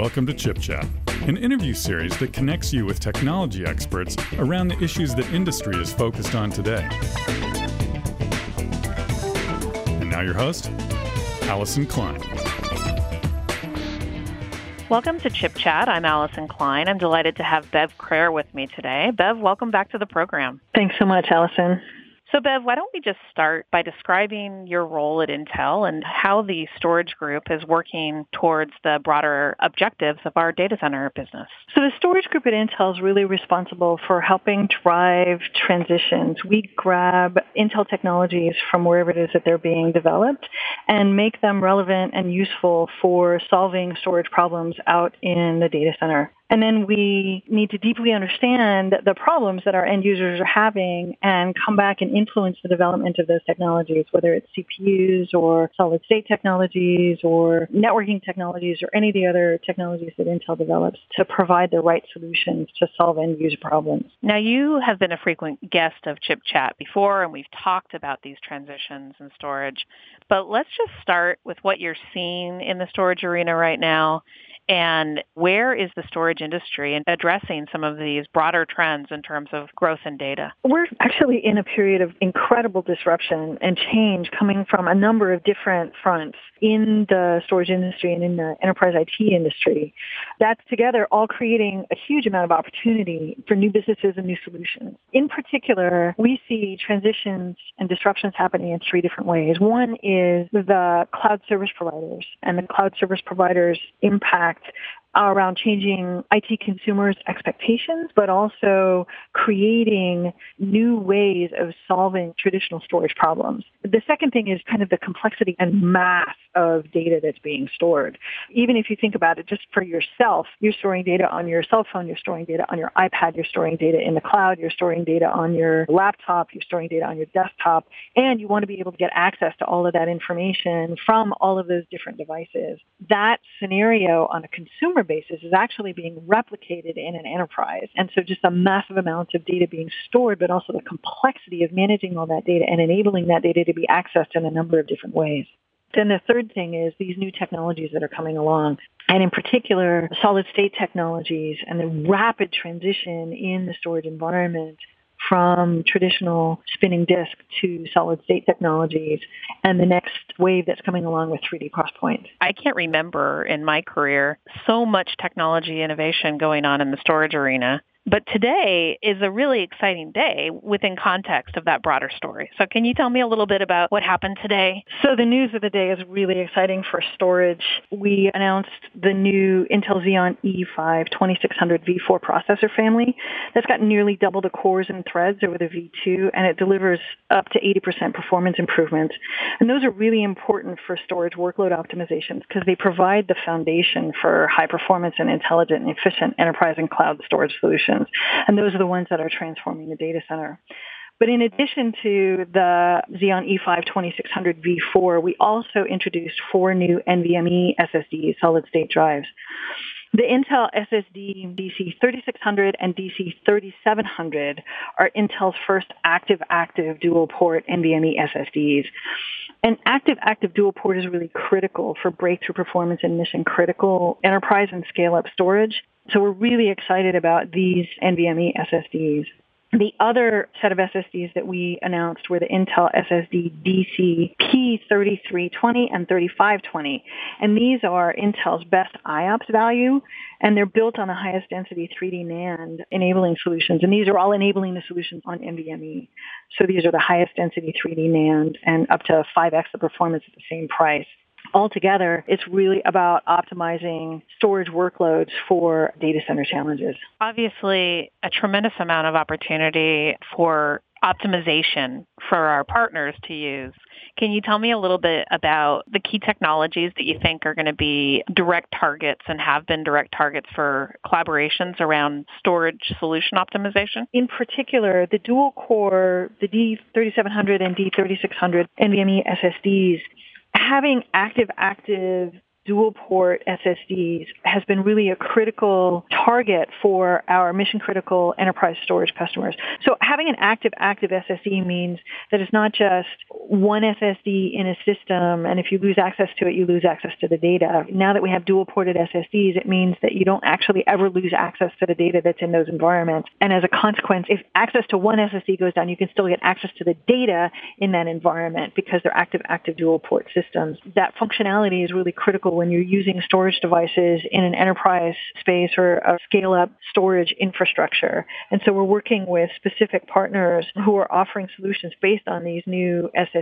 Welcome to Chip Chat, an interview series that connects you with technology experts around the issues that industry is focused on today. And now, your host, Allyson Klein. Welcome to Chip Chat. I'm Allyson Klein. I'm delighted to have Bev Crair with me today. Bev, welcome back to the program. Thanks so much, Allyson. So, Bev, why don't we just start by describing your role at Intel and how the storage group is working towards the broader objectives of our data center business? So, the storage group at Intel is really responsible for helping drive transitions. We grab Intel technologies from wherever it is that they're being developed and make them relevant and useful for solving storage problems out in the data center. And then we need to deeply understand the problems that our end users are having and come back and influence the development of those technologies, whether it's CPUs or solid state technologies or networking technologies or any of the other technologies that Intel develops to provide the right solutions to solve end user problems. Now you have been a frequent guest of Chip Chat before and we've talked about these transitions in storage. But let's just start with what you're seeing in the storage arena right now and where is the storage industry in addressing some of these broader trends in terms of growth and data? We're actually in a period of incredible disruption and change coming from a number of different fronts in the storage industry and in the enterprise IT industry. That's together all creating a huge amount of opportunity for new businesses and new solutions. In particular, we see transitions and disruptions happening in three different ways. One is the cloud service providers and the cloud service providers impact fact around changing IT consumers' expectations, but also creating new ways of solving traditional storage problems. The second thing is kind of the complexity and mass of data that's being stored. Even if you think about it just for yourself, you're storing data on your cell phone, you're storing data on your iPad, you're storing data in the cloud, you're storing data on your laptop, you're storing data on your desktop, and you want to be able to get access to all of that information from all of those different devices. That scenario on a consumer basis is actually being replicated in an enterprise. And so just a massive amount of data being stored, but also the complexity of managing all that data and enabling that data to be accessed in a number of different ways. Then the third thing is these new technologies that are coming along, and in particular, solid state technologies and the rapid transition in the storage environment from traditional spinning disk to solid state technologies and the next wave that's coming along with 3D XPoint. I can't remember in my career so much technology innovation going on in the storage arena. But today is a really exciting day within context of that broader story. So can you tell me a little bit about what happened today? So the news of the day is really exciting for storage. We announced the new Intel Xeon E5 2600 V4 processor family. That's got nearly double the cores and threads over the V2 and it delivers up to 80% performance improvements. And those are really important for storage workload optimizations because they provide the foundation for high performance and intelligent and efficient enterprise and cloud storage solutions And those are the ones that are transforming the data center. But in addition to the Xeon E5 2600 V4, we also introduced four new NVMe SSDs, solid state drives. The Intel SSD DC3600 and DC3700 are Intel's first active-active dual-port NVMe SSDs. And active-active dual-port is really critical for breakthrough performance in mission-critical enterprise and scale-up storage. So we're really excited about these NVMe SSDs. The other set of SSDs that we announced were the Intel SSD DC P3320 and 3520. And these are Intel's best IOPS value, and they're built on the highest density 3D NAND enabling solutions. And these are all enabling the solutions on NVMe. So these are the highest density 3D NAND and up to 5x the performance at the same price altogether, it's really about optimizing storage workloads for data center challenges. Obviously, a tremendous amount of opportunity for optimization for our partners to use. Can you tell me a little bit about the key technologies that you think are going to be direct targets and have been direct targets for collaborations around storage solution optimization? In particular, the dual core, the D3700 and D3600 NVMe SSDs having active active dual port SSDs has been really a critical target for our mission critical enterprise storage customers. So having an active active SSD means that it's not just one SSD in a system and if you lose access to it you lose access to the data. Now that we have dual ported SSDs it means that you don't actually ever lose access to the data that's in those environments. And as a consequence if access to one SSD goes down you can still get access to the data in that environment because they're active active dual port systems. That functionality is really critical when you're using storage devices in an enterprise space or a scale up storage infrastructure. And so we're working with specific partners who are offering solutions based on these new SSDs,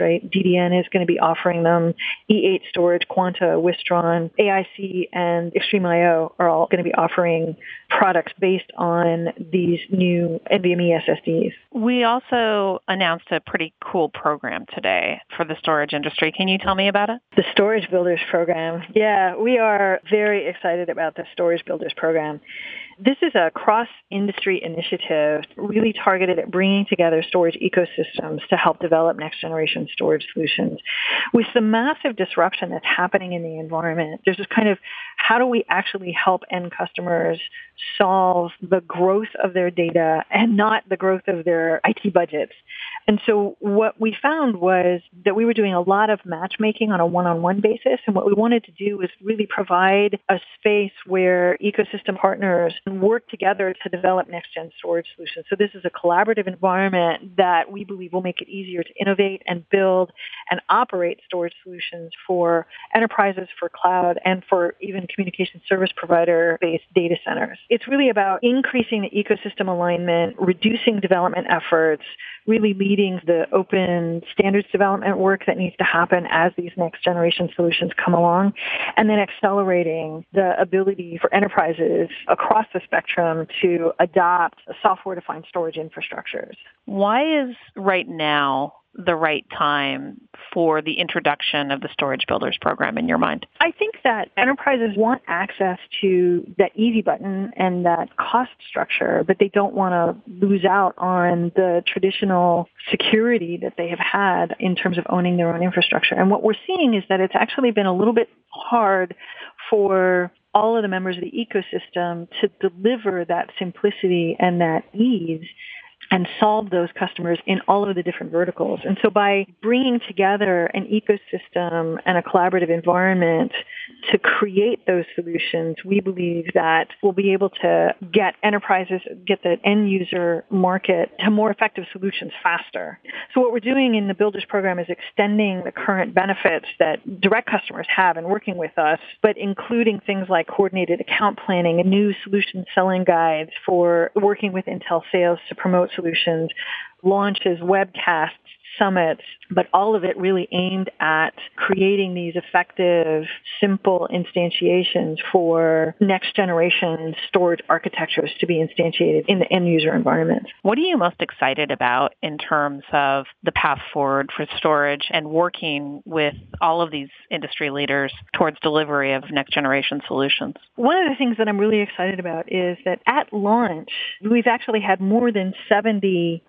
right? DDN is going to be offering them. E8 Storage, Quanta, Wistron, AIC, and XtremIO are all going to be offering products based on these new NVMe SSDs. We also announced a pretty cool program today for the storage industry. Can you tell me about it? The Storage Builders Program. Yeah, we are very excited about the Storage Builders Program. This is a cross-industry initiative really targeted at bringing together storage ecosystems to help develop next-generation storage solutions. With the massive disruption that's happening in the environment, there's this kind of how do we actually help end customers solve the growth of their data and not the growth of their IT budgets. And so what we found was that we were doing a lot of matchmaking on a one-on-one basis. And what we wanted to do was really provide a space where ecosystem partners work together to develop next-gen storage solutions. So this is a collaborative environment that we believe will make it easier to innovate and build and operate storage solutions for enterprises, for cloud, and for even communication service provider-based data centers. It's really about increasing the ecosystem alignment, reducing development efforts, really leading the open standards development work that needs to happen as these next generation solutions come along, and then accelerating the ability for enterprises across the spectrum to adopt software-defined storage infrastructures. Why is right now the right time for the introduction of the Storage Builders program in your mind? I think that enterprises want access to that easy button and that cost structure, but they don't want to lose out on the traditional security that they have had in terms of owning their own infrastructure. And what we're seeing is that it's actually been a little bit hard for all of the members of the ecosystem to deliver that simplicity and that ease and solve those customers in all of the different verticals. And so by bringing together an ecosystem and a collaborative environment to create those solutions, we believe that we'll be able to get enterprises, get the end user market to more effective solutions faster. So what we're doing in the Builders program is extending the current benefits that direct customers have in working with us, but including things like coordinated account planning new solution selling guides for working with Intel sales to promote solutions, solutions launches, webcasts, summits, but all of it really aimed at creating these effective, simple instantiations for next generation storage architectures to be instantiated in the end user environment. What are you most excited about in terms of the path forward for storage and working with all of these industry leaders towards delivery of next generation solutions? One of the things that I'm really excited about is that at launch, we've actually had more than 70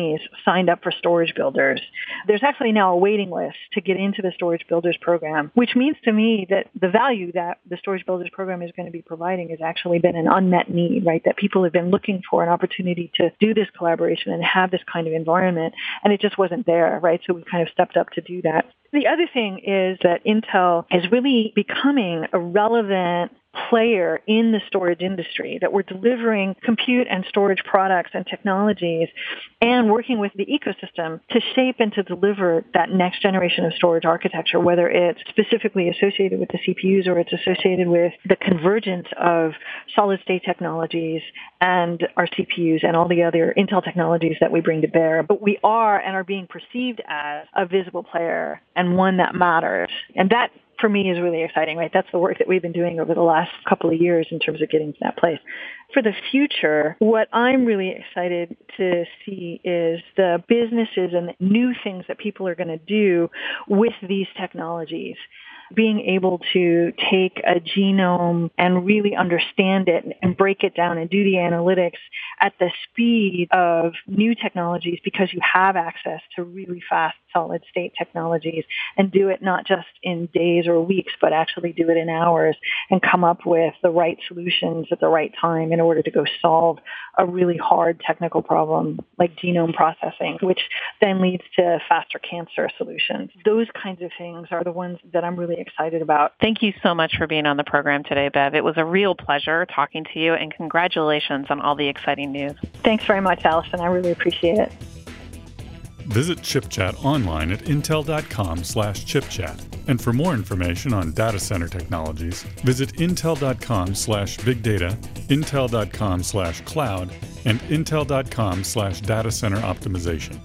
companies signed up for storage builders. There's actually now a waiting list to get into the Storage Builders program, which means to me that the value that the Storage Builders program is going to be providing has actually been an unmet need, right? That people have been looking for an opportunity to do this collaboration and have this kind of environment, and it just wasn't there, right? So we kind of stepped up to do that. The other thing is that Intel is really becoming a relevant player in the storage industry, that we're delivering compute and storage products and technologies and working with the ecosystem to shape and to deliver that next generation of storage architecture, whether it's specifically associated with the CPUs or it's associated with the convergence of solid state technologies and our CPUs and all the other Intel technologies that we bring to bear. But we are and are being perceived as a visible player and one that matters. And that for me is really exciting, right? That's the work that we've been doing over the last couple of years in terms of getting to that place. For the future, what I'm really excited to see is the businesses and new things that people are going to do with these technologies. Being able to take a genome and really understand it and break it down and do the analytics at the speed of new technologies because you have access to really fast solid state technologies and do it not just in days or weeks, but actually do it in hours and come up with the right solutions at the right time in order to go solve a really hard technical problem like genome processing, which then leads to faster cancer solutions. Those kinds of things are the ones that I'm really excited about. Thank you so much for being on the program today, Bev. It was a real pleasure talking to you and congratulations on all the exciting news. Thanks very much, Allyson. I really appreciate it. Visit ChipChat online at intel.com slash chipchat. And for more information on data center technologies, visit intel.com slash big data, intel.com slash cloud, and intel.com slash data center optimization.